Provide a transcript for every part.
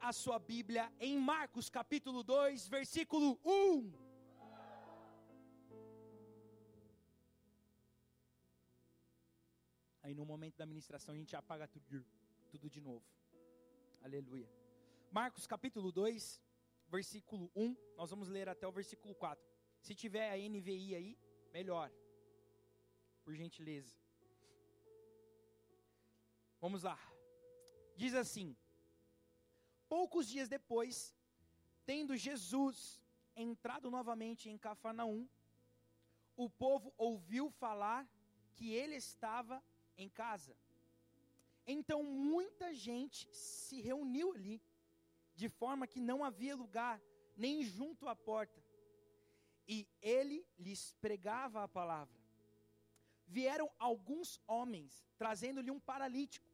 a sua Bíblia em Marcos capítulo 2, versículo 1. Aí no momento da ministração a gente apaga tudo, tudo de novo. Aleluia. Marcos capítulo 2, versículo 1. Nós vamos ler até o versículo 4. Se tiver a NVI aí, melhor. Por gentileza. Vamos lá. Diz assim: Poucos dias depois, tendo Jesus entrado novamente em Cafarnaum, o povo ouviu falar que ele estava em casa. Então muita gente se reuniu ali, de forma que não havia lugar nem junto à porta. E ele lhes pregava a palavra. Vieram alguns homens, trazendo-lhe um paralítico,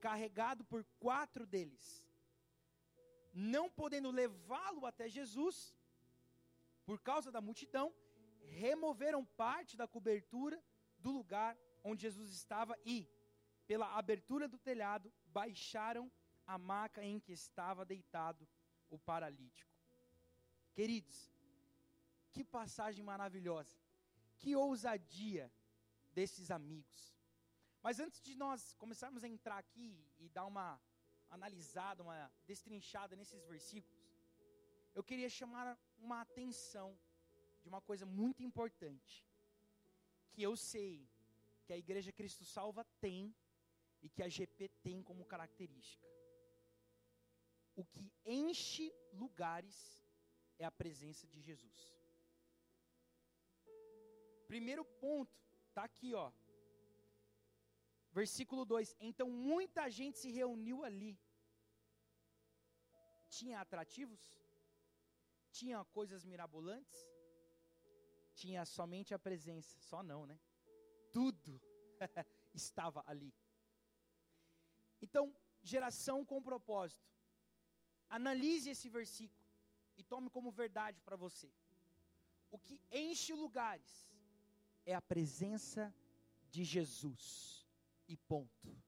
carregado por quatro deles. Não podendo levá-lo até Jesus, por causa da multidão, removeram parte da cobertura do lugar onde Jesus estava e, pela abertura do telhado, baixaram a maca em que estava deitado o paralítico. Queridos, que passagem maravilhosa, que ousadia desses amigos. Mas antes de nós começarmos a entrar aqui e dar uma analisada, uma destrinchada nesses versículos, eu queria chamar uma atenção de uma coisa muito importante, que eu sei que a Igreja Cristo Salva tem e que a GP tem como característica. O que enche lugares é a presença de Jesus. Primeiro ponto, está aqui, ó. Versículo 2: Então muita gente se reuniu ali. Tinha atrativos? Tinha coisas mirabolantes? Tinha somente a presença, só não, né? Tudo estava ali. Então, geração com propósito. Analise esse versículo e tome como verdade para você. O que enche lugares é a presença de Jesus. E ponto.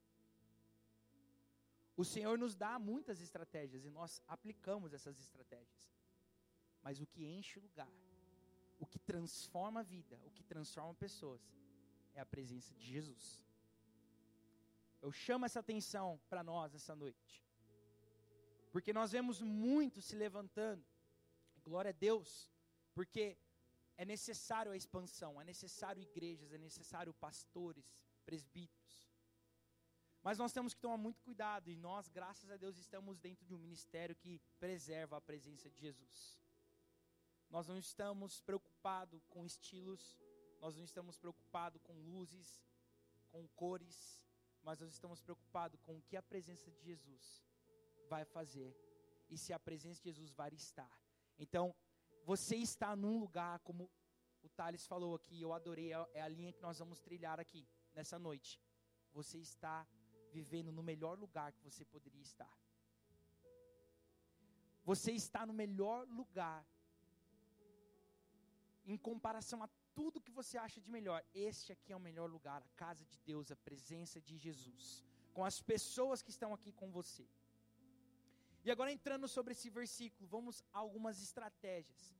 O Senhor nos dá muitas estratégias e nós aplicamos essas estratégias. Mas o que enche o lugar, o que transforma a vida, o que transforma pessoas, é a presença de Jesus. Eu chamo essa atenção para nós essa noite. Porque nós vemos muito se levantando. Glória a Deus. Porque é necessário a expansão, é necessário igrejas, é necessário pastores, presbíteros. Mas nós temos que tomar muito cuidado e nós, graças a Deus, estamos dentro de um ministério que preserva a presença de Jesus. Nós não estamos preocupados com estilos, nós não estamos preocupados com luzes, com cores, mas nós estamos preocupados com o que a presença de Jesus vai fazer e se a presença de Jesus vai estar. Então, você está num lugar, como o Thales falou aqui, eu adorei, é, é a linha que nós vamos trilhar aqui, nessa noite. Você está vivendo no melhor lugar que você poderia estar. Você está no melhor lugar em comparação a tudo que você acha de melhor. Este aqui é o melhor lugar, a casa de Deus, a presença de Jesus, com as pessoas que estão aqui com você. E agora entrando sobre esse versículo, vamos a algumas estratégias.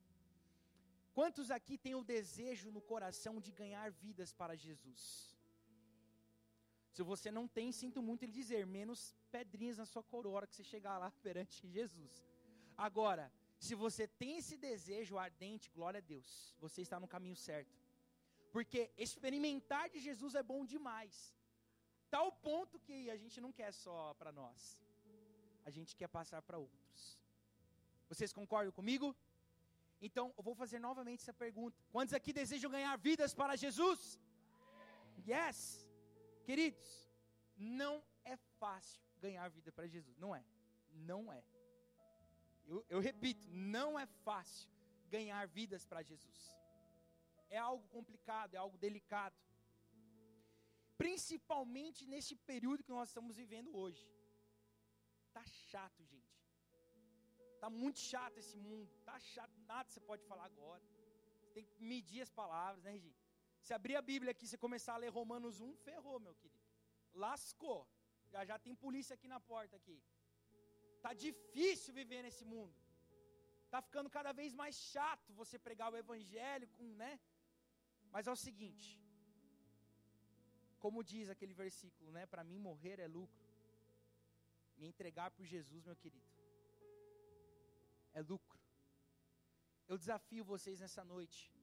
Quantos aqui têm o desejo no coração de ganhar vidas para Jesus? Se você não tem, sinto muito lhe dizer, menos pedrinhas na sua coroa que você chegar lá perante Jesus. Agora, se você tem esse desejo ardente, glória a Deus, você está no caminho certo. Porque experimentar de Jesus é bom demais. Tal ponto que a gente não quer só para nós. A gente quer passar para outros. Vocês concordam comigo? Então, eu vou fazer novamente essa pergunta. Quantos aqui desejam ganhar vidas para Jesus? Yes. Queridos, não é fácil ganhar vida para Jesus. Não é. Não é. Eu, eu repito, não é fácil ganhar vidas para Jesus. É algo complicado, é algo delicado. Principalmente nesse período que nós estamos vivendo hoje. Tá chato, gente. Tá muito chato esse mundo. Tá chato, nada você pode falar agora. Você tem que medir as palavras, né, Regina? Se abrir a Bíblia aqui, você começar a ler Romanos 1, ferrou, meu querido. Lascou. Já já tem polícia aqui na porta aqui. tá difícil viver nesse mundo. Tá ficando cada vez mais chato você pregar o evangelho com, né? Mas é o seguinte, como diz aquele versículo, né? Para mim morrer é lucro. Me entregar por Jesus, meu querido. É lucro. Eu desafio vocês nessa noite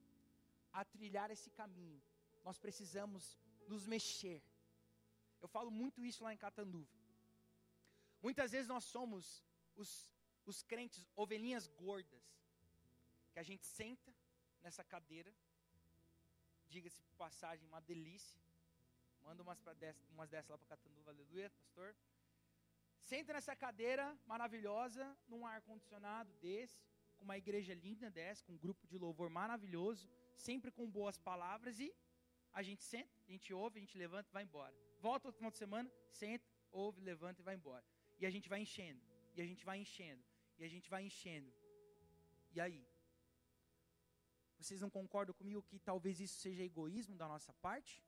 a trilhar esse caminho. Nós precisamos nos mexer. Eu falo muito isso lá em Catanduva. Muitas vezes nós somos os, os crentes, ovelhinhas gordas, que a gente senta nessa cadeira, diga-se passagem, uma delícia. Manda umas, dessa, umas dessas lá para Catanduva, aleluia, pastor. Senta nessa cadeira maravilhosa, num ar-condicionado desse, com uma igreja linda dessa, com um grupo de louvor maravilhoso, sempre com boas palavras e a gente senta, a gente ouve, a gente levanta e vai embora. Volta outro final de semana, senta, ouve, levanta e vai embora. E a gente vai enchendo, e a gente vai enchendo, e a gente vai enchendo. E aí? Vocês não concordam comigo que talvez isso seja egoísmo da nossa parte?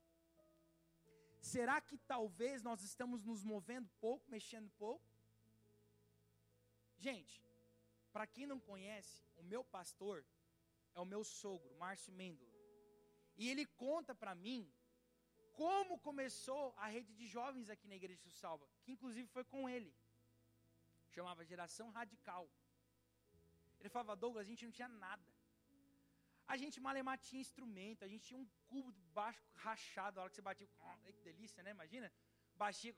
Será que talvez nós estamos nos movendo pouco, mexendo pouco? Gente, para quem não conhece, o meu pastor é o meu sogro, Márcio Mendola. E ele conta para mim como começou a rede de jovens aqui na Igreja do Salva, que inclusive foi com ele. Chamava Geração Radical. Ele falava, Douglas, a gente não tinha nada. A gente malemar tinha instrumento, a gente tinha um cubo de baixo rachado, a hora que você batia, que delícia, né? Imagina? Baixinho,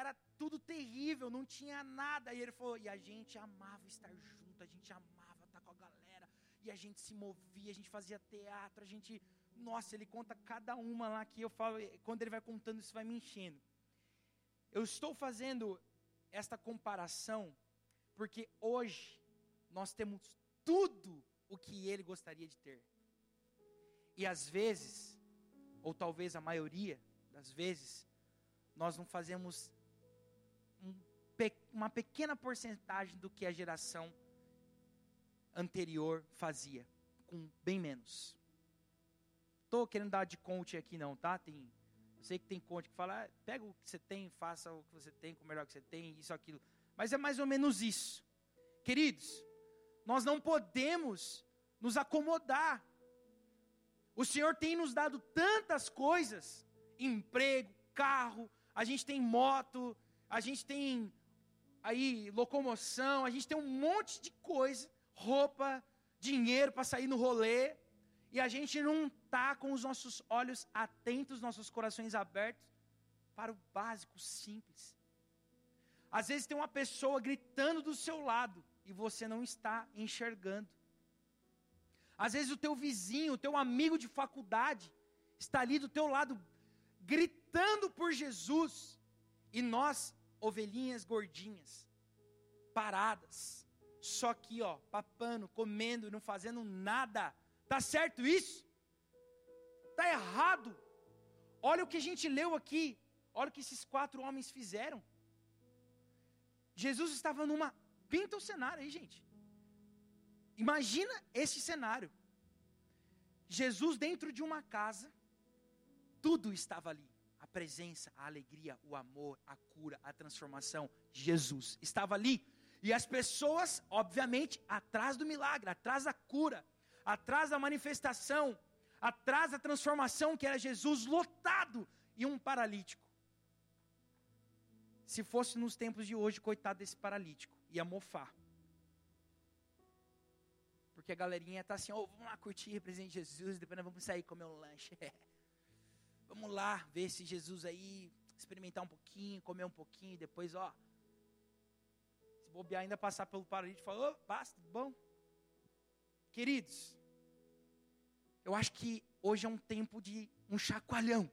era tudo terrível, não tinha nada. E ele falou, e a gente amava estar junto, a gente amava estar com a galera, e a gente se movia, a gente fazia teatro, a gente nossa, ele conta cada uma lá que eu falo, quando ele vai contando isso vai me enchendo. Eu estou fazendo esta comparação porque hoje nós temos tudo o que ele gostaria de ter. E às vezes, ou talvez a maioria das vezes, nós não fazemos um, uma pequena porcentagem do que a geração anterior fazia, com bem menos estou querendo dar de conte aqui não, tá? Tem, eu sei que tem conte que fala, ah, pega o que você tem, faça o que você tem com o melhor que você tem, isso, aquilo. Mas é mais ou menos isso. Queridos, nós não podemos nos acomodar. O Senhor tem nos dado tantas coisas: emprego, carro, a gente tem moto, a gente tem aí locomoção, a gente tem um monte de coisa, roupa, dinheiro para sair no rolê e a gente não está com os nossos olhos atentos, nossos corações abertos para o básico, simples. Às vezes tem uma pessoa gritando do seu lado e você não está enxergando. Às vezes o teu vizinho, o teu amigo de faculdade está ali do teu lado gritando por Jesus e nós, ovelhinhas gordinhas, paradas, só aqui, ó, papando, comendo não fazendo nada Está certo isso? Está errado. Olha o que a gente leu aqui. Olha o que esses quatro homens fizeram. Jesus estava numa. Pinta o cenário aí, gente. Imagina esse cenário. Jesus dentro de uma casa, tudo estava ali. A presença, a alegria, o amor, a cura, a transformação. Jesus estava ali. E as pessoas, obviamente, atrás do milagre, atrás da cura atrás da manifestação, atrás da transformação que era Jesus lotado e um paralítico. Se fosse nos tempos de hoje, coitado desse paralítico, ia mofar. Porque a galerinha tá assim, oh, vamos lá curtir, presente Jesus, depois nós vamos sair comer um lanche. vamos lá ver esse Jesus aí, experimentar um pouquinho, comer um pouquinho, depois, ó. Se bobear ainda passar pelo paralítico, falar, oh, basta, bom. Queridos, eu acho que hoje é um tempo de um chacoalhão,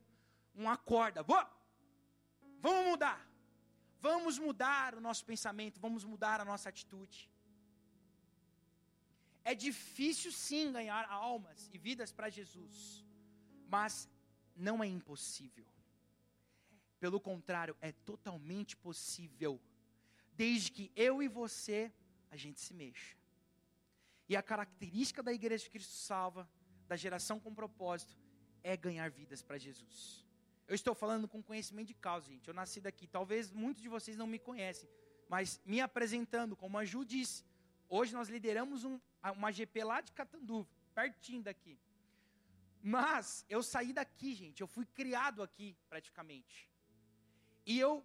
um acorda. Vamos mudar. Vamos mudar o nosso pensamento, vamos mudar a nossa atitude. É difícil sim ganhar almas e vidas para Jesus, mas não é impossível. Pelo contrário, é totalmente possível, desde que eu e você a gente se mexa. E a característica da igreja de Cristo Salva da geração com propósito é ganhar vidas para Jesus. Eu estou falando com conhecimento de causa, gente. Eu nasci daqui. Talvez muitos de vocês não me conhecem. Mas me apresentando, como a Ju disse, hoje nós lideramos um, uma GP lá de Catanduva, pertinho daqui. Mas eu saí daqui, gente, eu fui criado aqui praticamente. E eu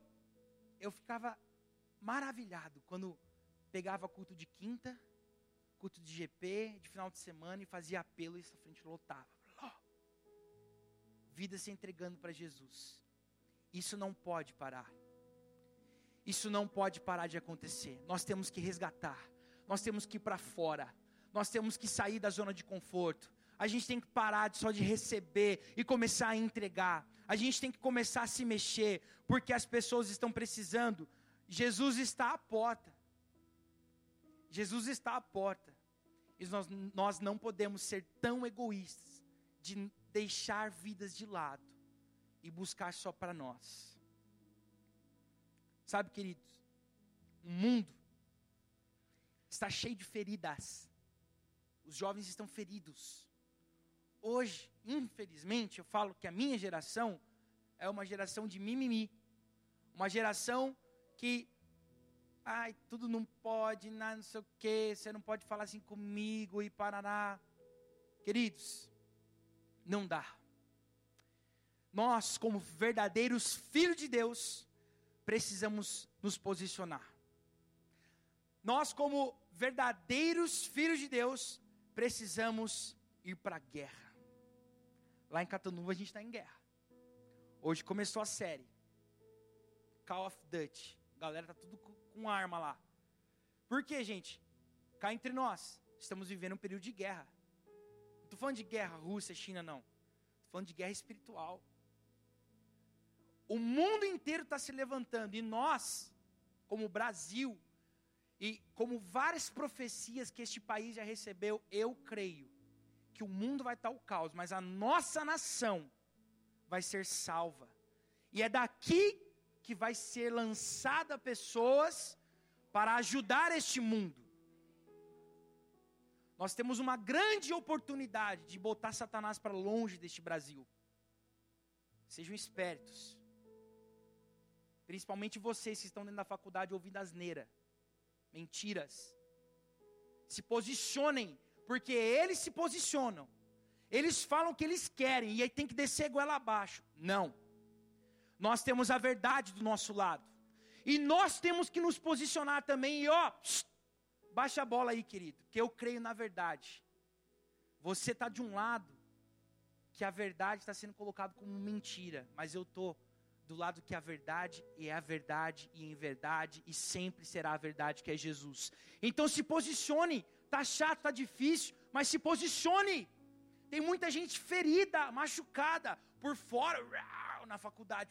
eu ficava maravilhado quando pegava culto de quinta, culto de GP, de final de semana e fazia apelo e essa frente lotava. Vida se entregando para Jesus. Isso não pode parar. Isso não pode parar de acontecer. Nós temos que resgatar. Nós temos que ir para fora. Nós temos que sair da zona de conforto. A gente tem que parar só de receber e começar a entregar. A gente tem que começar a se mexer, porque as pessoas estão precisando. Jesus está à porta. Jesus está à porta. E nós, nós não podemos ser tão egoístas de deixar vidas de lado e buscar só para nós. Sabe, queridos, o mundo está cheio de feridas. Os jovens estão feridos. Hoje, infelizmente, eu falo que a minha geração é uma geração de mimimi. Uma geração que, ai, tudo não pode, não sei o quê, você não pode falar assim comigo e parará. Queridos, não dá. Nós, como verdadeiros filhos de Deus, precisamos nos posicionar. Nós, como verdadeiros filhos de Deus, precisamos ir para a guerra. Lá em Catanduva a gente está em guerra. Hoje começou a série. Call of Duty. A galera tá tudo com arma lá. Por quê, gente? Cá entre nós, estamos vivendo um período de guerra. Não estou falando de guerra Rússia, China, não. Estou falando de guerra espiritual. O mundo inteiro está se levantando e nós, como Brasil, e como várias profecias que este país já recebeu, eu creio que o mundo vai estar o caos, mas a nossa nação vai ser salva. E é daqui que vai ser lançada pessoas para ajudar este mundo. Nós temos uma grande oportunidade de botar Satanás para longe deste Brasil. Sejam espertos. Principalmente vocês que estão dentro da faculdade ouvindo asneira, mentiras. Se posicionem porque eles se posicionam. Eles falam o que eles querem e aí tem que descer goela abaixo. Não. Nós temos a verdade do nosso lado. E nós temos que nos posicionar também e ó, baixa a bola aí, querido, que eu creio na verdade. Você está de um lado que a verdade está sendo colocada como mentira, mas eu estou do lado que a verdade é a verdade e em verdade e sempre será a verdade que é Jesus. Então se posicione Tá chato, tá difícil, mas se posicione. Tem muita gente ferida, machucada por fora, na faculdade.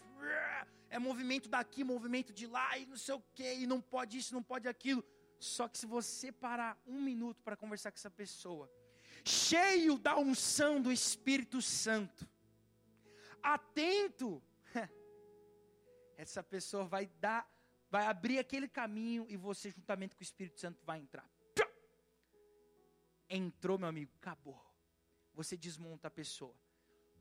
É movimento daqui, movimento de lá, e não sei o que, e não pode isso, não pode aquilo. Só que se você parar um minuto para conversar com essa pessoa, cheio da unção do Espírito Santo, atento, essa pessoa vai dar, vai abrir aquele caminho e você, juntamente com o Espírito Santo, vai entrar. Entrou, meu amigo, acabou. Você desmonta a pessoa.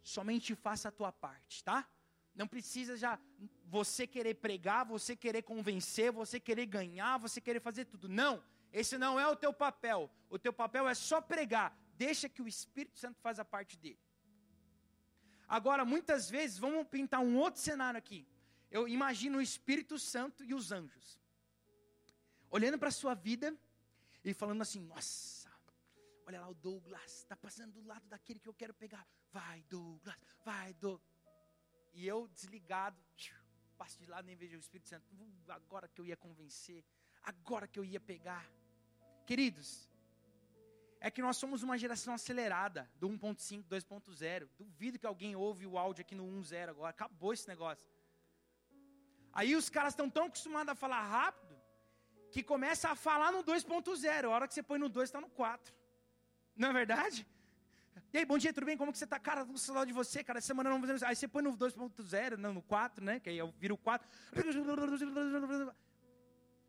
Somente faça a tua parte, tá? Não precisa já você querer pregar, você querer convencer, você querer ganhar, você querer fazer tudo. Não, esse não é o teu papel. O teu papel é só pregar. Deixa que o Espírito Santo faz a parte dele. Agora, muitas vezes, vamos pintar um outro cenário aqui. Eu imagino o Espírito Santo e os anjos. Olhando para a sua vida e falando assim: Nossa, Olha lá o Douglas, está passando do lado daquele que eu quero pegar. Vai, Douglas, vai, Douglas. E eu desligado, passo de lado nem vejo o Espírito Santo. Uh, agora que eu ia convencer, agora que eu ia pegar. Queridos, é que nós somos uma geração acelerada do 1.5, 2.0. Duvido que alguém ouve o áudio aqui no 1.0 agora. Acabou esse negócio. Aí os caras estão tão acostumados a falar rápido que começa a falar no 2.0. A hora que você põe no 2 está no 4. Não é verdade? E aí, bom dia, tudo bem? Como que você está? Cara, não sei de você, cara. Essa semana não fazendo Aí você põe no 2.0, não, no 4, né? Que aí eu viro o 4.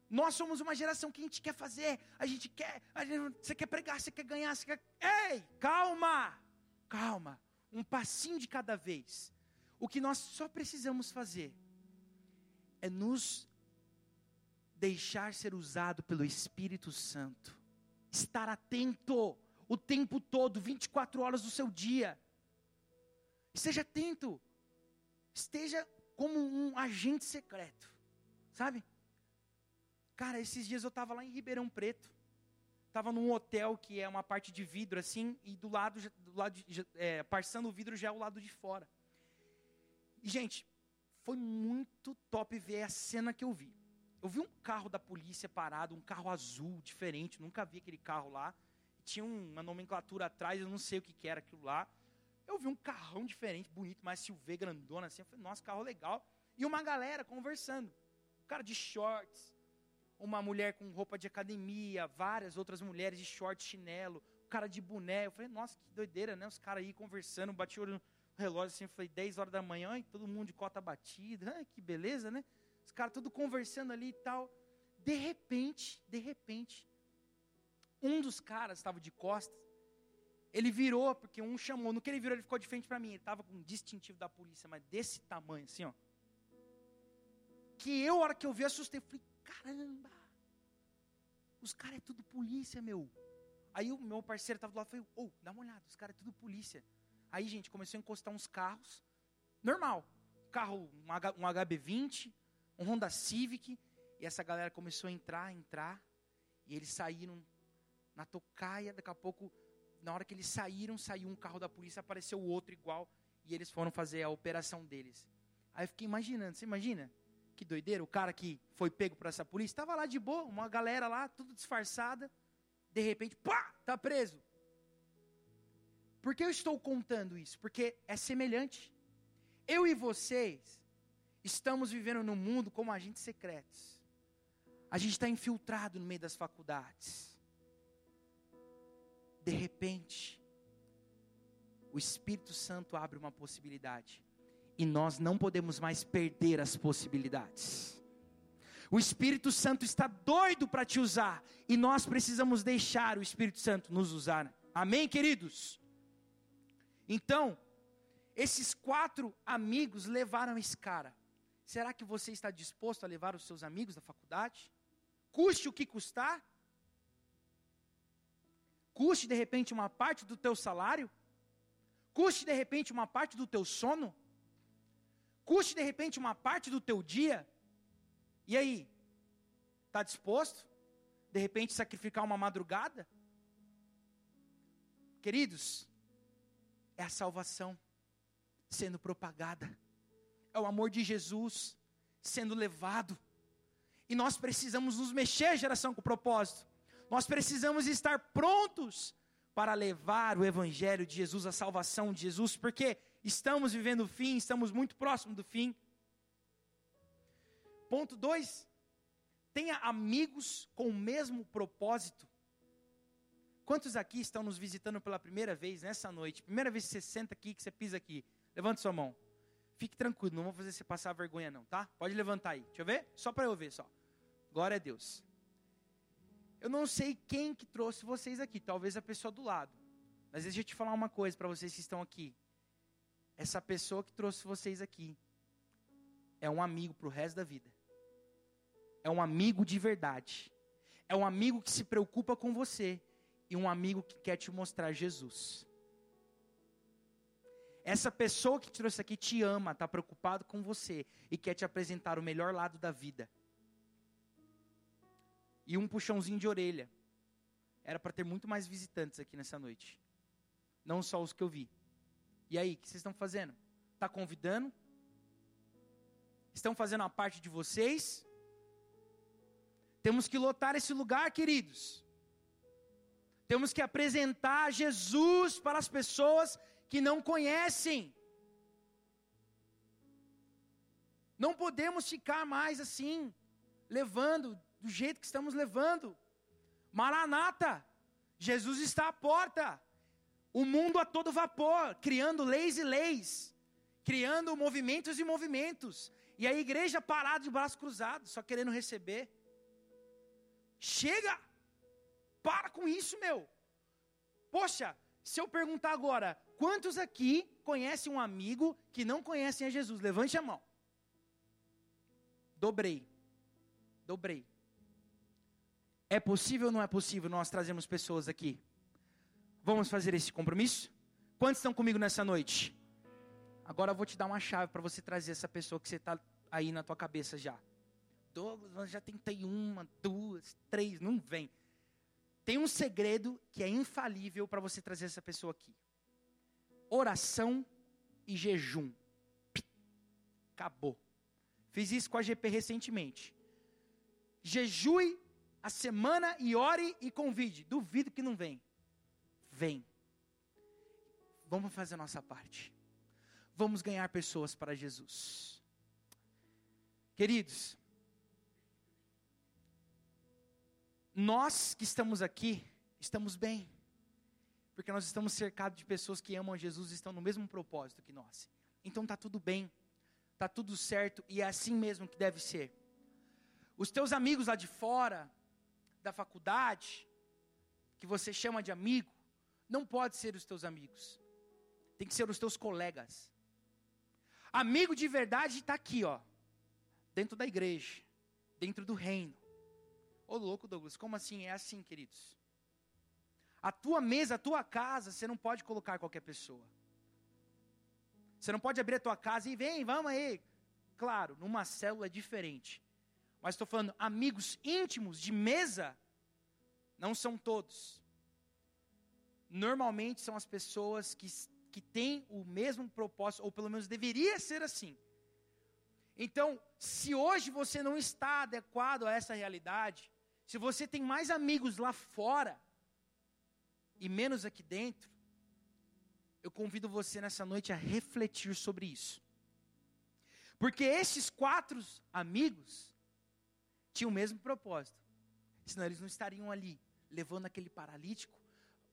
Nós somos uma geração que a gente quer fazer, a gente quer, a gente, você quer pregar, você quer ganhar, você quer. Ei, calma! Calma. Um passinho de cada vez. O que nós só precisamos fazer é nos deixar ser usado pelo Espírito Santo. Estar atento o tempo todo, 24 horas do seu dia. Esteja atento. Esteja como um agente secreto. Sabe? Cara, esses dias eu estava lá em Ribeirão Preto. Estava num hotel que é uma parte de vidro assim, e do lado, do lado é, passando o vidro já é o lado de fora. E, gente, foi muito top ver a cena que eu vi. Eu vi um carro da polícia parado, um carro azul, diferente, nunca vi aquele carro lá. Tinha uma nomenclatura atrás, eu não sei o que, que era aquilo lá. Eu vi um carrão diferente, bonito, mais Silvê, grandona assim. Eu falei, nossa, carro legal. E uma galera conversando. Um cara de shorts, uma mulher com roupa de academia, várias outras mulheres de short, chinelo, um cara de boné. Eu falei, nossa, que doideira, né? Os caras aí conversando, bati o olho no relógio assim, falei, 10 horas da manhã, ai, todo mundo de cota batida, ai, que beleza, né? Os caras tudo conversando ali e tal. De repente, de repente, um dos caras estava de costas. Ele virou, porque um chamou. No que ele virou, ele ficou de frente para mim. Ele estava com um distintivo da polícia, mas desse tamanho, assim, ó. Que eu, a hora que eu vi, assustei. Falei, caramba. Os caras é tudo polícia, meu. Aí o meu parceiro estava do lado e falou, ô, oh, dá uma olhada, os caras é tudo polícia. Aí, gente, começou a encostar uns carros. Normal. Carro, um, um HB20, um Honda Civic. E essa galera começou a entrar, entrar. E eles saíram na tocaia. Daqui a pouco, na hora que eles saíram, saiu um carro da polícia, apareceu outro igual. E eles foram fazer a operação deles. Aí eu fiquei imaginando, você imagina? Que doideira, o cara que foi pego por essa polícia, estava lá de boa, uma galera lá, tudo disfarçada. De repente, pá, tá preso. Por que eu estou contando isso? Porque é semelhante. Eu e vocês estamos vivendo num mundo como agentes secretos. A gente está infiltrado no meio das faculdades. De repente, o Espírito Santo abre uma possibilidade. E nós não podemos mais perder as possibilidades. O Espírito Santo está doido para te usar. E nós precisamos deixar o Espírito Santo nos usar. Amém, queridos? Então, esses quatro amigos levaram esse cara. Será que você está disposto a levar os seus amigos da faculdade? Custe o que custar? Custe de repente uma parte do teu salário? Custe de repente uma parte do teu sono? Custe de repente uma parte do teu dia? E aí? Está disposto? De repente sacrificar uma madrugada? Queridos, é a salvação sendo propagada, é o amor de Jesus sendo levado. E nós precisamos nos mexer, geração com propósito. Nós precisamos estar prontos para levar o Evangelho de Jesus, a salvação de Jesus, porque estamos vivendo o fim, estamos muito próximos do fim. Ponto 2. Tenha amigos com o mesmo propósito. Quantos aqui estão nos visitando pela primeira vez nessa noite? Primeira vez que você senta aqui, que você pisa aqui. Levante sua mão. Fique tranquilo, não vou fazer você passar vergonha não, tá? Pode levantar aí. Deixa eu ver? Só para eu ver só. Glória a Deus. Eu não sei quem que trouxe vocês aqui, talvez a pessoa do lado. Mas deixa eu te falar uma coisa para vocês que estão aqui. Essa pessoa que trouxe vocês aqui é um amigo para o resto da vida. É um amigo de verdade. É um amigo que se preocupa com você e um amigo que quer te mostrar Jesus. Essa pessoa que te trouxe aqui te ama, está preocupado com você e quer te apresentar o melhor lado da vida. E um puxãozinho de orelha. Era para ter muito mais visitantes aqui nessa noite. Não só os que eu vi. E aí, o que vocês estão fazendo? Está convidando? Estão fazendo a parte de vocês? Temos que lotar esse lugar, queridos. Temos que apresentar Jesus para as pessoas que não conhecem. Não podemos ficar mais assim, levando do jeito que estamos levando. Maranata, Jesus está à porta. O mundo a todo vapor, criando leis e leis, criando movimentos e movimentos. E a igreja parada de braços cruzados, só querendo receber. Chega! Para com isso, meu. Poxa, se eu perguntar agora, quantos aqui conhecem um amigo que não conhecem a Jesus? Levante a mão. Dobrei. Dobrei. É possível ou não é possível nós trazermos pessoas aqui? Vamos fazer esse compromisso? Quantos estão comigo nessa noite? Agora eu vou te dar uma chave para você trazer essa pessoa que você está aí na tua cabeça já. Douglas, já tentei uma, duas, três, não vem. Tem um segredo que é infalível para você trazer essa pessoa aqui: oração e jejum. Acabou. Fiz isso com a GP recentemente. Jejue a semana e ore e convide. Duvido que não vem. Vem. Vamos fazer a nossa parte. Vamos ganhar pessoas para Jesus. Queridos, nós que estamos aqui, estamos bem. Porque nós estamos cercados de pessoas que amam a Jesus e estão no mesmo propósito que nós. Então está tudo bem, está tudo certo e é assim mesmo que deve ser. Os teus amigos lá de fora, da faculdade, que você chama de amigo, não pode ser os teus amigos. Tem que ser os teus colegas. Amigo de verdade está aqui, ó, dentro da igreja, dentro do reino. Ô louco, Douglas, como assim? É assim, queridos. A tua mesa, a tua casa, você não pode colocar qualquer pessoa. Você não pode abrir a tua casa e vem, vamos aí. Claro, numa célula é diferente. Mas estou falando, amigos íntimos de mesa, não são todos. Normalmente são as pessoas que, que têm o mesmo propósito, ou pelo menos deveria ser assim. Então, se hoje você não está adequado a essa realidade, se você tem mais amigos lá fora e menos aqui dentro, eu convido você nessa noite a refletir sobre isso. Porque esses quatro amigos tinham o mesmo propósito. Senão eles não estariam ali, levando aquele paralítico,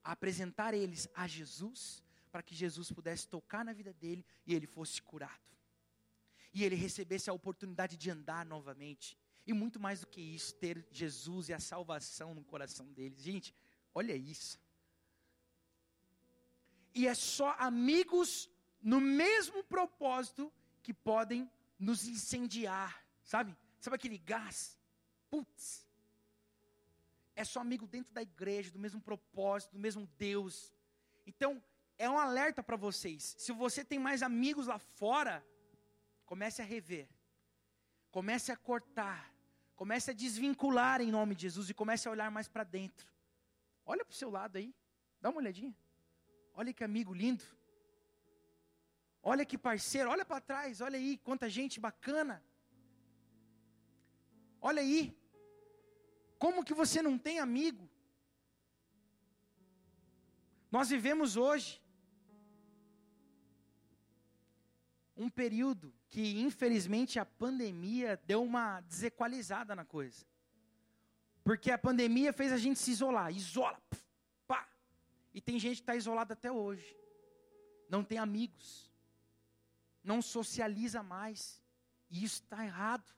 a apresentar eles a Jesus, para que Jesus pudesse tocar na vida dele e ele fosse curado. E ele recebesse a oportunidade de andar novamente. E muito mais do que isso, ter Jesus e a salvação no coração deles. Gente, olha isso. E é só amigos no mesmo propósito que podem nos incendiar, sabe? Sabe aquele gás? Putz. É só amigo dentro da igreja, do mesmo propósito, do mesmo Deus. Então, é um alerta para vocês. Se você tem mais amigos lá fora, comece a rever. Comece a cortar. Comece a desvincular em nome de Jesus e comece a olhar mais para dentro. Olha para o seu lado aí. Dá uma olhadinha. Olha que amigo lindo. Olha que parceiro, olha para trás, olha aí quanta gente bacana. Olha aí. Como que você não tem amigo? Nós vivemos hoje um período que, infelizmente, a pandemia deu uma desequalizada na coisa. Porque a pandemia fez a gente se isolar, isola, e tem gente que está isolada até hoje. Não tem amigos. Não socializa mais. E isso está errado.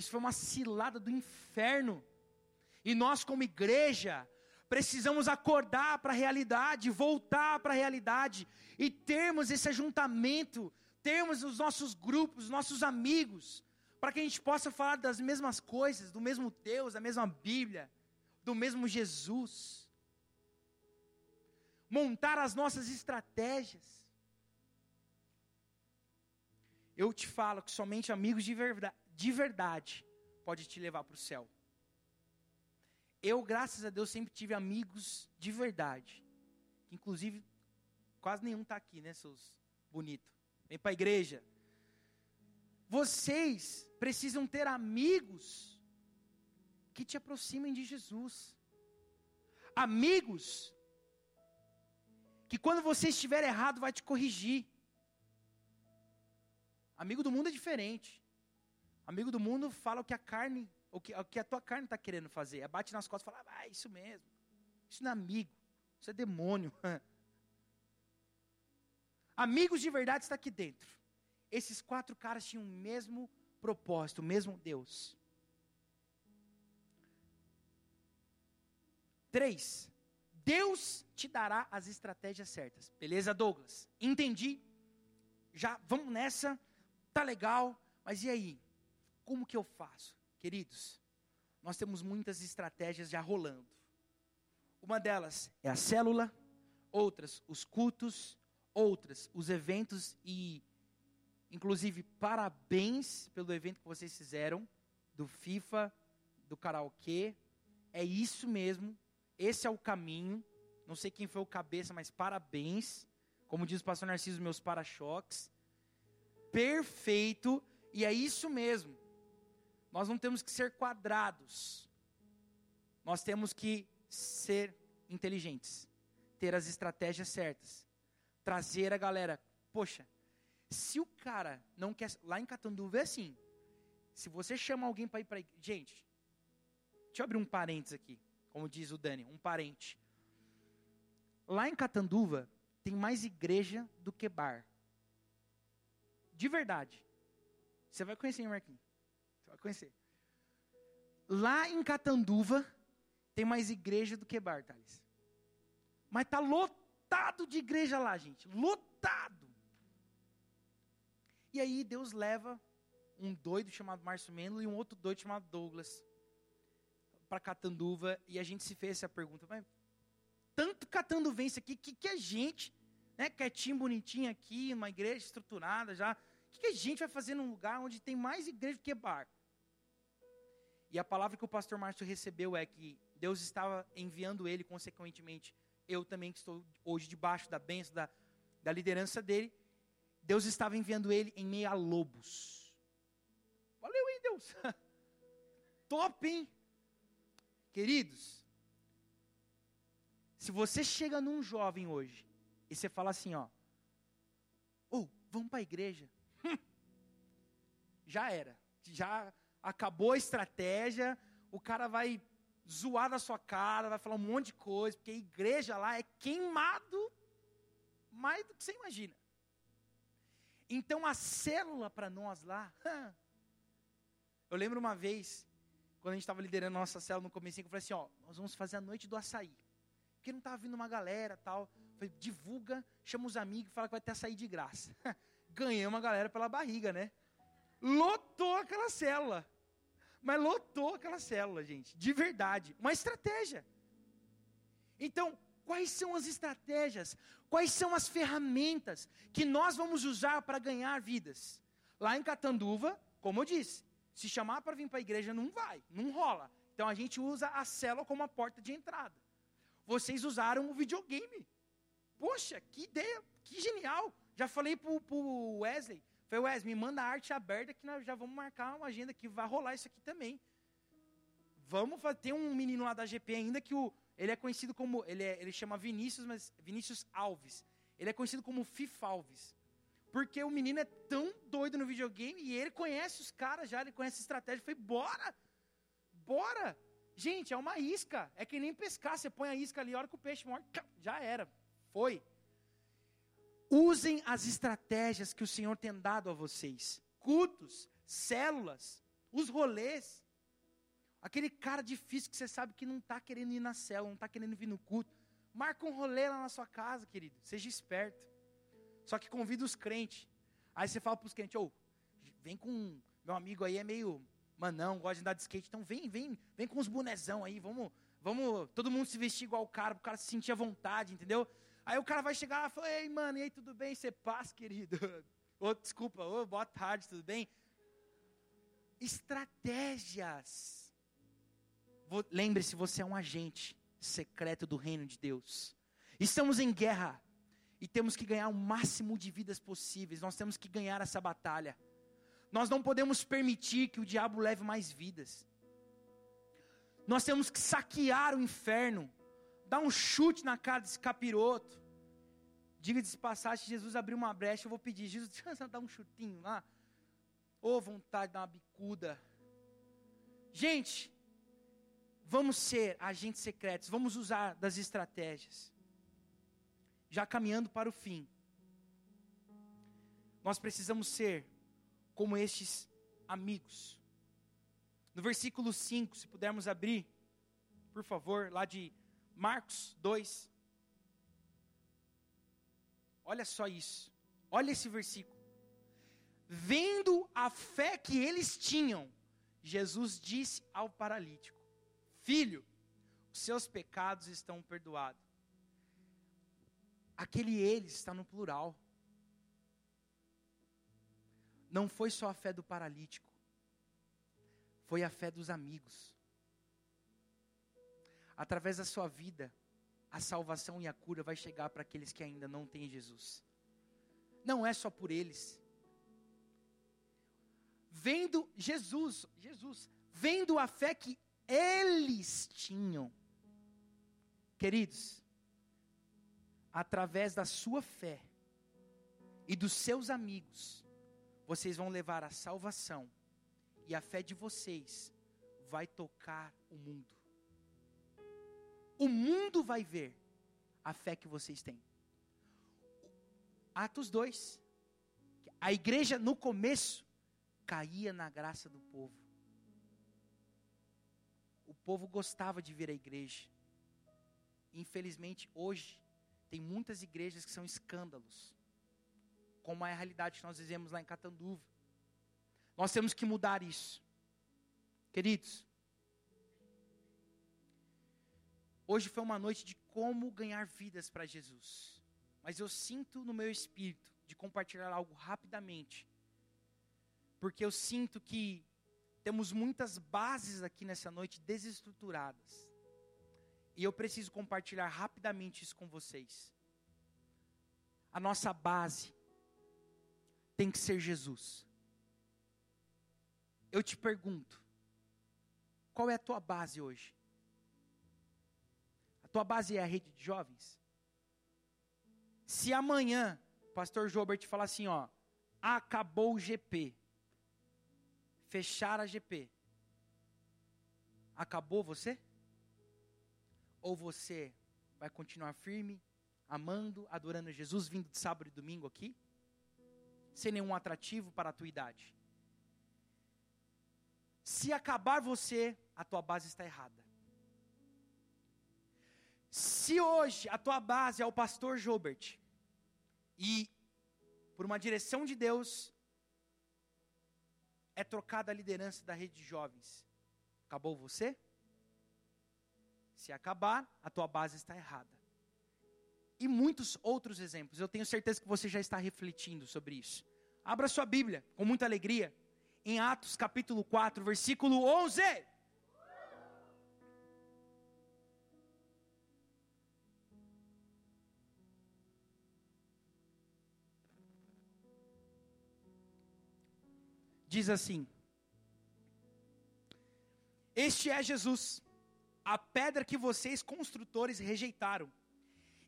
Isso foi uma cilada do inferno. E nós, como igreja, precisamos acordar para a realidade, voltar para a realidade e termos esse ajuntamento, termos os nossos grupos, os nossos amigos, para que a gente possa falar das mesmas coisas, do mesmo Deus, da mesma Bíblia, do mesmo Jesus montar as nossas estratégias. Eu te falo que somente amigos de verdade, de verdade pode te levar para o céu. Eu, graças a Deus, sempre tive amigos de verdade. Inclusive, quase nenhum está aqui, né, seus bonitos? Vem para a igreja. Vocês precisam ter amigos que te aproximem de Jesus. Amigos que quando você estiver errado vai te corrigir. Amigo do mundo é diferente. Amigo do mundo fala o que a carne, o que, o que a tua carne está querendo fazer. É bate nas costas e fala, ah, isso mesmo. Isso não é amigo, isso é demônio. Amigos de verdade está aqui dentro. Esses quatro caras tinham o mesmo propósito, o mesmo Deus. Três, Deus te dará as estratégias certas. Beleza, Douglas? Entendi. Já vamos nessa. Tá legal, mas e aí? Como que eu faço? Queridos, nós temos muitas estratégias já rolando. Uma delas é a célula, outras os cultos, outras os eventos e inclusive parabéns pelo evento que vocês fizeram do FIFA, do karaokê. É isso mesmo. Esse é o caminho. Não sei quem foi o cabeça, mas parabéns. Como diz o pastor Narciso, meus para-choques. Perfeito. E é isso mesmo. Nós não temos que ser quadrados. Nós temos que ser inteligentes. Ter as estratégias certas. Trazer a galera. Poxa, se o cara não quer. Lá em Catanduva é assim. Se você chama alguém para ir para. Gente, deixa eu abrir um parênteses aqui. Como diz o Dani, um parente. Lá em Catanduva tem mais igreja do que bar. De verdade. Você vai conhecer, Marquinhos? Conhecer. Lá em Catanduva tem mais igreja do que bar, Thales. Mas tá lotado de igreja lá, gente. Lotado. E aí Deus leva um doido chamado Márcio Mendel e um outro doido chamado Douglas para Catanduva e a gente se fez essa pergunta, mas tanto catanduvense aqui, que que a gente, né, quietinho, bonitinho aqui, uma igreja estruturada já, o que, que a gente vai fazer num lugar onde tem mais igreja do que bar? E a palavra que o pastor Márcio recebeu é que Deus estava enviando ele, consequentemente, eu também que estou hoje debaixo da bênção, da, da liderança dele, Deus estava enviando ele em meio a lobos. Valeu, hein, Deus? Top, hein? Queridos, se você chega num jovem hoje e você fala assim, ó, ou oh, vamos para a igreja, já era, já acabou a estratégia, o cara vai zoar da sua cara, vai falar um monte de coisa, porque a igreja lá é queimado mais do que você imagina. Então a célula para nós lá. Eu lembro uma vez, quando a gente estava liderando a nossa célula no começo, eu falei assim, ó, nós vamos fazer a noite do açaí. Porque não estava vindo uma galera tal. Falei, divulga, chama os amigos fala que vai ter açaí de graça. Ganhamos a galera pela barriga, né? Lotou aquela célula. Mas lotou aquela célula, gente. De verdade. Uma estratégia. Então, quais são as estratégias? Quais são as ferramentas que nós vamos usar para ganhar vidas? Lá em Catanduva, como eu disse, se chamar para vir para a igreja não vai, não rola. Então a gente usa a célula como a porta de entrada. Vocês usaram o videogame. Poxa, que ideia, que genial. Já falei para o Wesley. Falei, Wesley, me manda a arte aberta que nós já vamos marcar uma agenda que vai rolar isso aqui também. Vamos fazer, tem um menino lá da GP ainda que o, ele é conhecido como, ele, é, ele chama Vinícius, mas Vinícius Alves. Ele é conhecido como FIFA Alves. Porque o menino é tão doido no videogame e ele conhece os caras já, ele conhece a estratégia. Falei, bora! Bora! Gente, é uma isca. É que nem pescar. Você põe a isca ali, a hora que o peixe morre, já era. Foi. Usem as estratégias que o Senhor tem dado a vocês. Cultos, células, os rolês. Aquele cara difícil que você sabe que não está querendo ir na célula, não está querendo vir no culto. Marca um rolê lá na sua casa, querido. Seja esperto. Só que convida os crentes. Aí você fala para os crentes, ô, vem com meu amigo aí, é meio manão, gosta de andar de skate. Então vem, vem, vem com os bonezão aí, vamos, vamos, todo mundo se vestir igual o cara, para o cara se sentir à vontade, entendeu? Aí o cara vai chegar e fala, ei, mano, e aí, tudo bem? Você passa, querido? Ô, desculpa, ô, boa tarde, tudo bem? Estratégias Lembre-se, você é um agente secreto do reino de Deus. Estamos em guerra e temos que ganhar o máximo de vidas possíveis. Nós temos que ganhar essa batalha. Nós não podemos permitir que o diabo leve mais vidas. Nós temos que saquear o inferno, dar um chute na cara desse capiroto. Diga de passagem, Jesus abriu uma brecha, eu vou pedir, Jesus, dar um chutinho lá. Ô, oh, vontade de dar uma bicuda. Gente, Vamos ser agentes secretos, vamos usar das estratégias. Já caminhando para o fim. Nós precisamos ser como estes amigos. No versículo 5, se pudermos abrir, por favor, lá de Marcos 2. Olha só isso. Olha esse versículo. Vendo a fé que eles tinham, Jesus disse ao paralítico: Filho, os seus pecados estão perdoados. Aquele eles está no plural. Não foi só a fé do paralítico, foi a fé dos amigos. Através da sua vida, a salvação e a cura vai chegar para aqueles que ainda não têm Jesus. Não é só por eles. Vendo Jesus, Jesus, vendo a fé que eles tinham. Queridos, através da sua fé e dos seus amigos, vocês vão levar a salvação e a fé de vocês vai tocar o mundo o mundo vai ver a fé que vocês têm. Atos 2. A igreja no começo caía na graça do povo. O povo gostava de vir à igreja. Infelizmente, hoje, tem muitas igrejas que são escândalos. Como é a realidade que nós vivemos lá em Catanduva. Nós temos que mudar isso. Queridos, Hoje foi uma noite de como ganhar vidas para Jesus. Mas eu sinto no meu espírito de compartilhar algo rapidamente. Porque eu sinto que temos muitas bases aqui nessa noite desestruturadas. E eu preciso compartilhar rapidamente isso com vocês. A nossa base tem que ser Jesus. Eu te pergunto, qual é a tua base hoje? Tua base é a rede de jovens? Se amanhã o pastor Jobert falar assim, ó, acabou o GP, fechar a GP, acabou você? Ou você vai continuar firme, amando, adorando Jesus, vindo de sábado e domingo aqui, sem nenhum atrativo para a tua idade? Se acabar você, a tua base está errada. Se hoje a tua base é o pastor Jobert, e por uma direção de Deus é trocada a liderança da rede de jovens, acabou você? Se acabar, a tua base está errada. E muitos outros exemplos, eu tenho certeza que você já está refletindo sobre isso. Abra sua Bíblia, com muita alegria, em Atos capítulo 4, versículo 11. Diz assim: Este é Jesus, a pedra que vocês construtores rejeitaram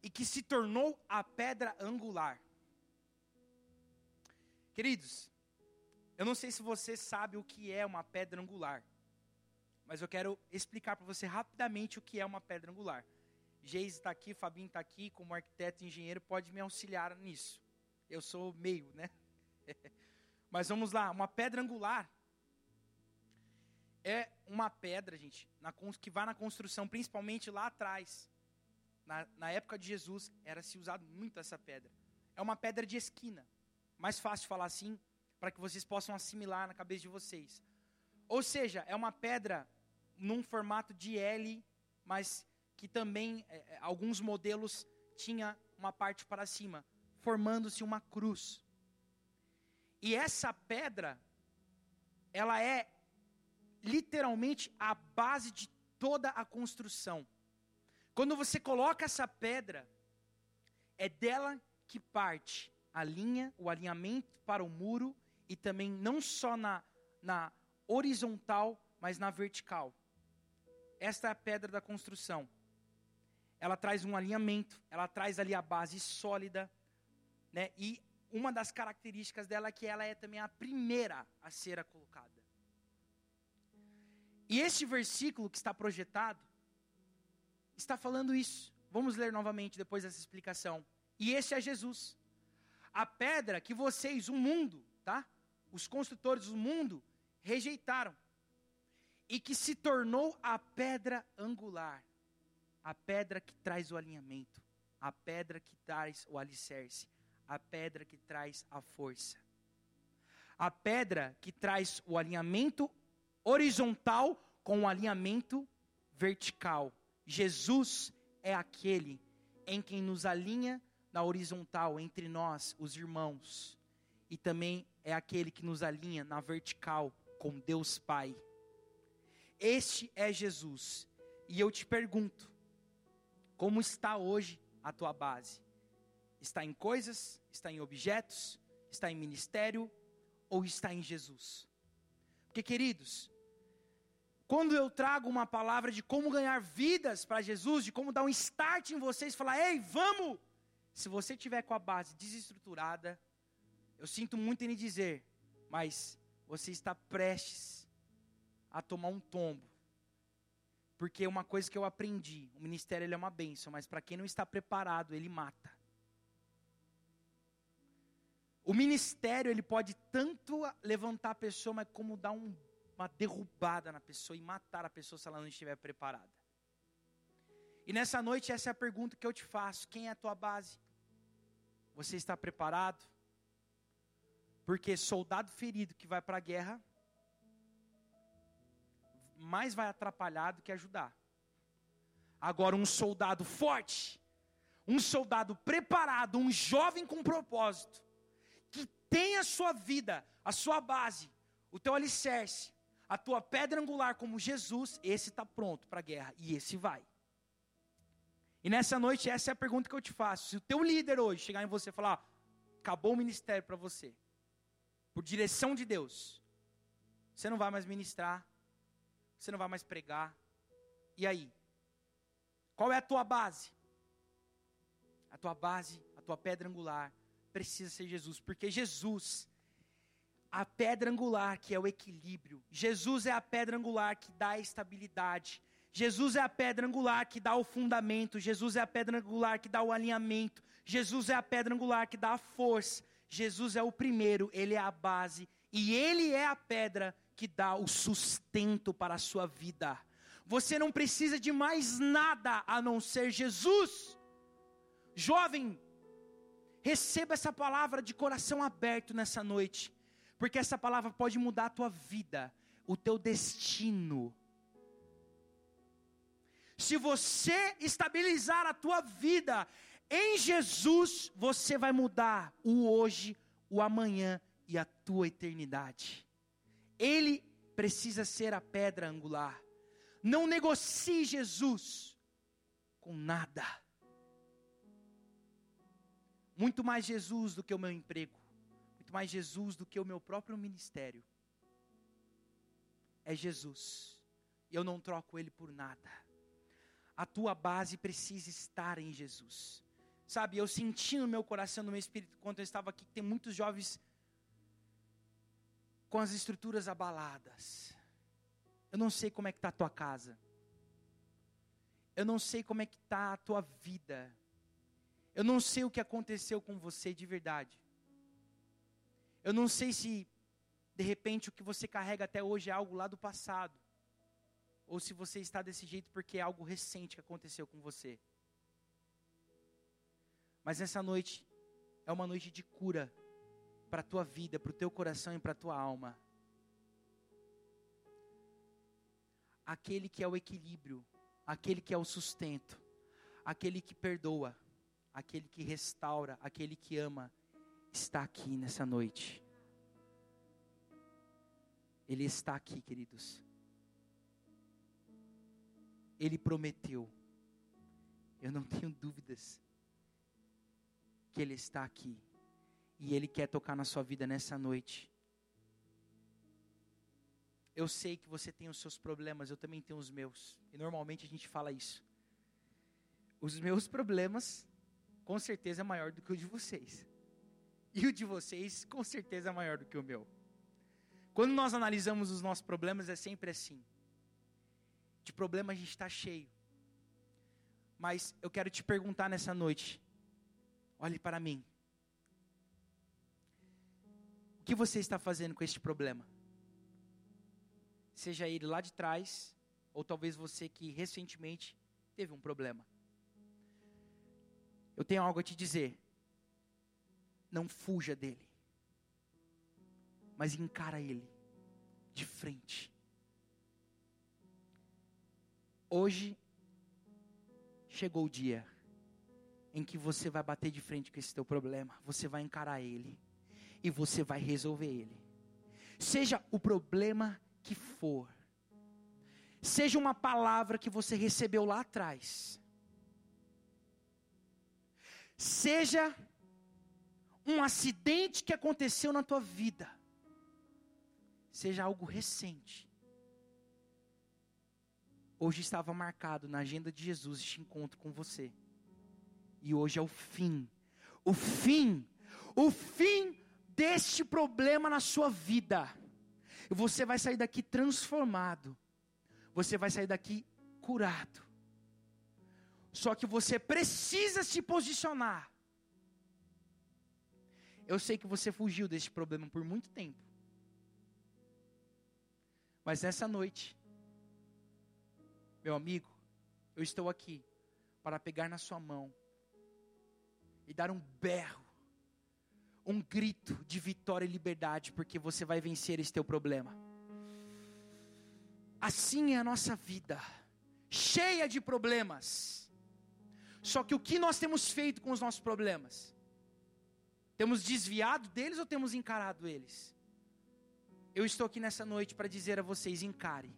e que se tornou a pedra angular. Queridos, eu não sei se você sabe o que é uma pedra angular, mas eu quero explicar para você rapidamente o que é uma pedra angular. Geis está aqui, Fabinho está aqui, como arquiteto e engenheiro, pode me auxiliar nisso. Eu sou meio, né? Mas vamos lá, uma pedra angular é uma pedra, gente, na, que vai na construção, principalmente lá atrás. Na, na época de Jesus, era se usado muito essa pedra. É uma pedra de esquina. Mais fácil falar assim, para que vocês possam assimilar na cabeça de vocês. Ou seja, é uma pedra num formato de L, mas que também é, é alguns modelos tinha uma parte para cima, formando-se uma cruz. E essa pedra, ela é literalmente a base de toda a construção. Quando você coloca essa pedra, é dela que parte a linha, o alinhamento para o muro e também não só na, na horizontal, mas na vertical. Esta é a pedra da construção. Ela traz um alinhamento, ela traz ali a base sólida, né? E uma das características dela é que ela é também a primeira a ser colocada. E este versículo que está projetado está falando isso. Vamos ler novamente depois dessa explicação. E esse é Jesus. A pedra que vocês, o mundo, tá? Os construtores do mundo rejeitaram e que se tornou a pedra angular, a pedra que traz o alinhamento, a pedra que traz o alicerce, a pedra que traz a força. A pedra que traz o alinhamento horizontal com um alinhamento vertical. Jesus é aquele em quem nos alinha na horizontal entre nós, os irmãos, e também é aquele que nos alinha na vertical com Deus Pai. Este é Jesus. E eu te pergunto: como está hoje a tua base? Está em coisas? Está em objetos? Está em ministério? Ou está em Jesus? Porque, queridos, quando eu trago uma palavra de como ganhar vidas para Jesus, de como dar um start em vocês, falar, ei, vamos! Se você tiver com a base desestruturada, eu sinto muito em lhe dizer, mas você está prestes a tomar um tombo. Porque uma coisa que eu aprendi, o ministério é uma bênção, mas para quem não está preparado, ele mata. O ministério ele pode tanto levantar a pessoa, mas como dar um, uma derrubada na pessoa e matar a pessoa se ela não estiver preparada. E nessa noite essa é a pergunta que eu te faço: quem é a tua base? Você está preparado? Porque soldado ferido que vai para a guerra mais vai atrapalhar do que ajudar. Agora um soldado forte, um soldado preparado, um jovem com propósito, que tem a sua vida, a sua base, o teu alicerce, a tua pedra angular como Jesus, esse está pronto para a guerra e esse vai. E nessa noite, essa é a pergunta que eu te faço. Se o teu líder hoje chegar em você e falar, acabou o ministério para você, por direção de Deus, você não vai mais ministrar, você não vai mais pregar. E aí? Qual é a tua base? A tua base, a tua pedra angular, precisa ser Jesus, porque Jesus, a pedra angular que é o equilíbrio, Jesus é a pedra angular que dá a estabilidade, Jesus é a pedra angular que dá o fundamento, Jesus é a pedra angular que dá o alinhamento, Jesus é a pedra angular que dá a força, Jesus é o primeiro, ele é a base, e ele é a pedra que dá o sustento para a sua vida. Você não precisa de mais nada a não ser Jesus. Jovem, receba essa palavra de coração aberto nessa noite, porque essa palavra pode mudar a tua vida, o teu destino se você estabilizar a tua vida em Jesus, você vai mudar o hoje, o amanhã e a tua eternidade. Ele precisa ser a pedra angular. Não negocie Jesus com nada. Muito mais Jesus do que o meu emprego, muito mais Jesus do que o meu próprio ministério. É Jesus. E eu não troco ele por nada a tua base precisa estar em Jesus. Sabe, eu senti no meu coração, no meu espírito, quando eu estava aqui, que tem muitos jovens com as estruturas abaladas. Eu não sei como é que está a tua casa. Eu não sei como é que está a tua vida. Eu não sei o que aconteceu com você de verdade. Eu não sei se, de repente, o que você carrega até hoje é algo lá do passado ou se você está desse jeito porque é algo recente que aconteceu com você. Mas essa noite é uma noite de cura para a tua vida, para o teu coração e para a tua alma. Aquele que é o equilíbrio, aquele que é o sustento, aquele que perdoa, aquele que restaura, aquele que ama, está aqui nessa noite. Ele está aqui, queridos. Ele prometeu. Eu não tenho dúvidas que Ele está aqui. E Ele quer tocar na sua vida nessa noite. Eu sei que você tem os seus problemas, eu também tenho os meus. E normalmente a gente fala isso. Os meus problemas, com certeza, é maior do que o de vocês. E o de vocês, com certeza, é maior do que o meu. Quando nós analisamos os nossos problemas, é sempre assim. De problema a gente está cheio. Mas eu quero te perguntar nessa noite. Olhe para mim. O que você está fazendo com este problema? Seja ele lá de trás, ou talvez você que recentemente teve um problema. Eu tenho algo a te dizer. Não fuja dele. Mas encara ele de frente Hoje chegou o dia em que você vai bater de frente com esse teu problema, você vai encarar ele e você vai resolver ele. Seja o problema que for, seja uma palavra que você recebeu lá atrás, seja um acidente que aconteceu na tua vida, seja algo recente. Hoje estava marcado na agenda de Jesus este encontro com você. E hoje é o fim. O fim. O fim deste problema na sua vida. Você vai sair daqui transformado. Você vai sair daqui curado. Só que você precisa se posicionar. Eu sei que você fugiu desse problema por muito tempo. Mas nessa noite, meu amigo, eu estou aqui para pegar na sua mão e dar um berro, um grito de vitória e liberdade, porque você vai vencer esse teu problema. Assim é a nossa vida, cheia de problemas. Só que o que nós temos feito com os nossos problemas? Temos desviado deles ou temos encarado eles? Eu estou aqui nessa noite para dizer a vocês: encare.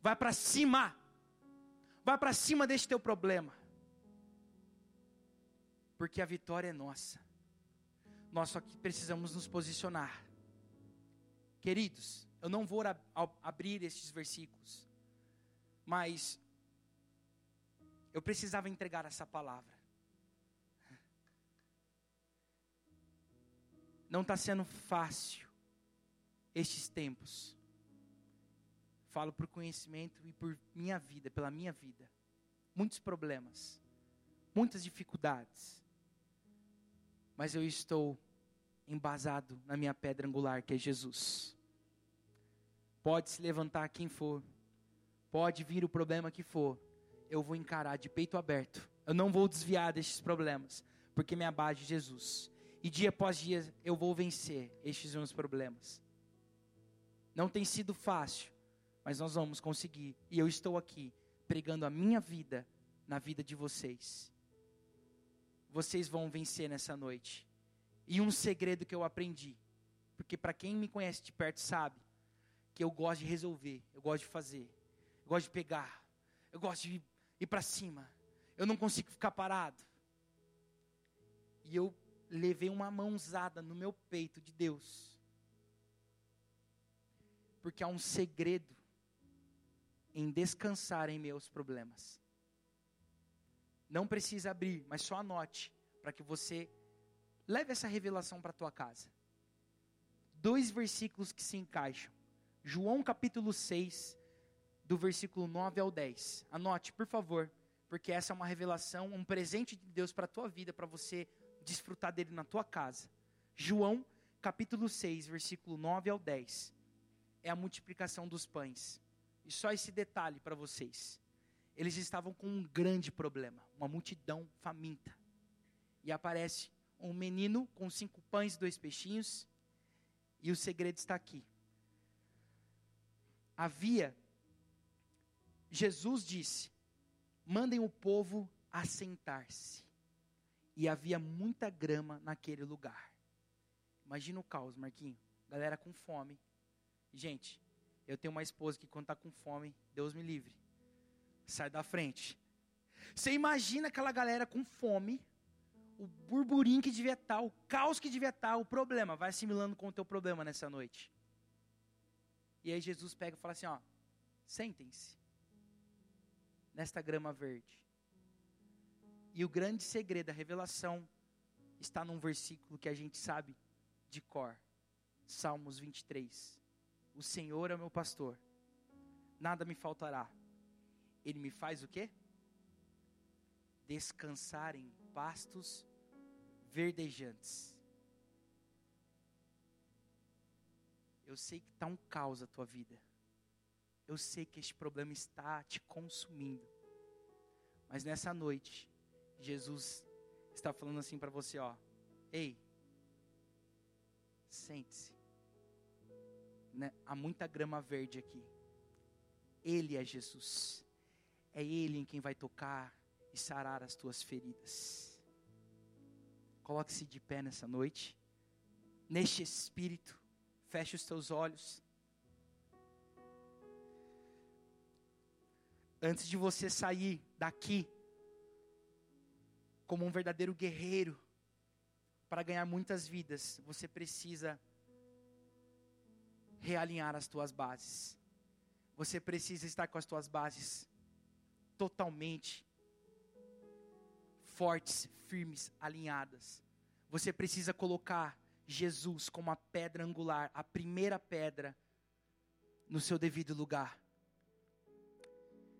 Vai para cima. Vai para cima deste teu problema porque a vitória é nossa. Nós só que precisamos nos posicionar. Queridos, eu não vou abrir estes versículos, mas eu precisava entregar essa palavra. Não está sendo fácil estes tempos. Falo por conhecimento e por minha vida, pela minha vida. Muitos problemas, muitas dificuldades mas eu estou embasado na minha pedra angular, que é Jesus. Pode se levantar quem for, pode vir o problema que for, eu vou encarar de peito aberto. Eu não vou desviar destes problemas, porque me abate Jesus. E dia após dia eu vou vencer estes meus problemas. Não tem sido fácil, mas nós vamos conseguir. E eu estou aqui pregando a minha vida na vida de vocês vocês vão vencer nessa noite. E um segredo que eu aprendi, porque para quem me conhece de perto sabe que eu gosto de resolver, eu gosto de fazer, eu gosto de pegar, eu gosto de ir para cima. Eu não consigo ficar parado. E eu levei uma mãozada no meu peito de Deus. Porque há um segredo em descansar em meus problemas. Não precisa abrir, mas só anote para que você leve essa revelação para tua casa. Dois versículos que se encaixam. João capítulo 6, do versículo 9 ao 10. Anote, por favor, porque essa é uma revelação, um presente de Deus para a tua vida, para você desfrutar dele na tua casa. João capítulo 6, versículo 9 ao 10. É a multiplicação dos pães. E só esse detalhe para vocês eles estavam com um grande problema, uma multidão faminta. E aparece um menino com cinco pães e dois peixinhos, e o segredo está aqui. Havia, Jesus disse: mandem o povo assentar-se. E havia muita grama naquele lugar. Imagina o caos, Marquinho. Galera com fome. Gente, eu tenho uma esposa que quando está com fome, Deus me livre sai da frente. Você imagina aquela galera com fome, o burburinho que devia estar, o caos que devia estar, o problema, vai assimilando com o teu problema nessa noite. E aí Jesus pega e fala assim, ó, sentem-se nesta grama verde. E o grande segredo, a revelação, está num versículo que a gente sabe de cor. Salmos 23. O Senhor é meu pastor, nada me faltará ele me faz o quê? Descansar em pastos verdejantes. Eu sei que está um caos a tua vida. Eu sei que este problema está te consumindo. Mas nessa noite, Jesus está falando assim para você, ó. Ei, sente-se. Né? Há muita grama verde aqui. Ele é Jesus. É Ele em quem vai tocar e sarar as tuas feridas. Coloque-se de pé nessa noite, neste espírito, feche os teus olhos. Antes de você sair daqui, como um verdadeiro guerreiro, para ganhar muitas vidas, você precisa realinhar as tuas bases. Você precisa estar com as tuas bases totalmente fortes, firmes, alinhadas. Você precisa colocar Jesus como a pedra angular, a primeira pedra no seu devido lugar.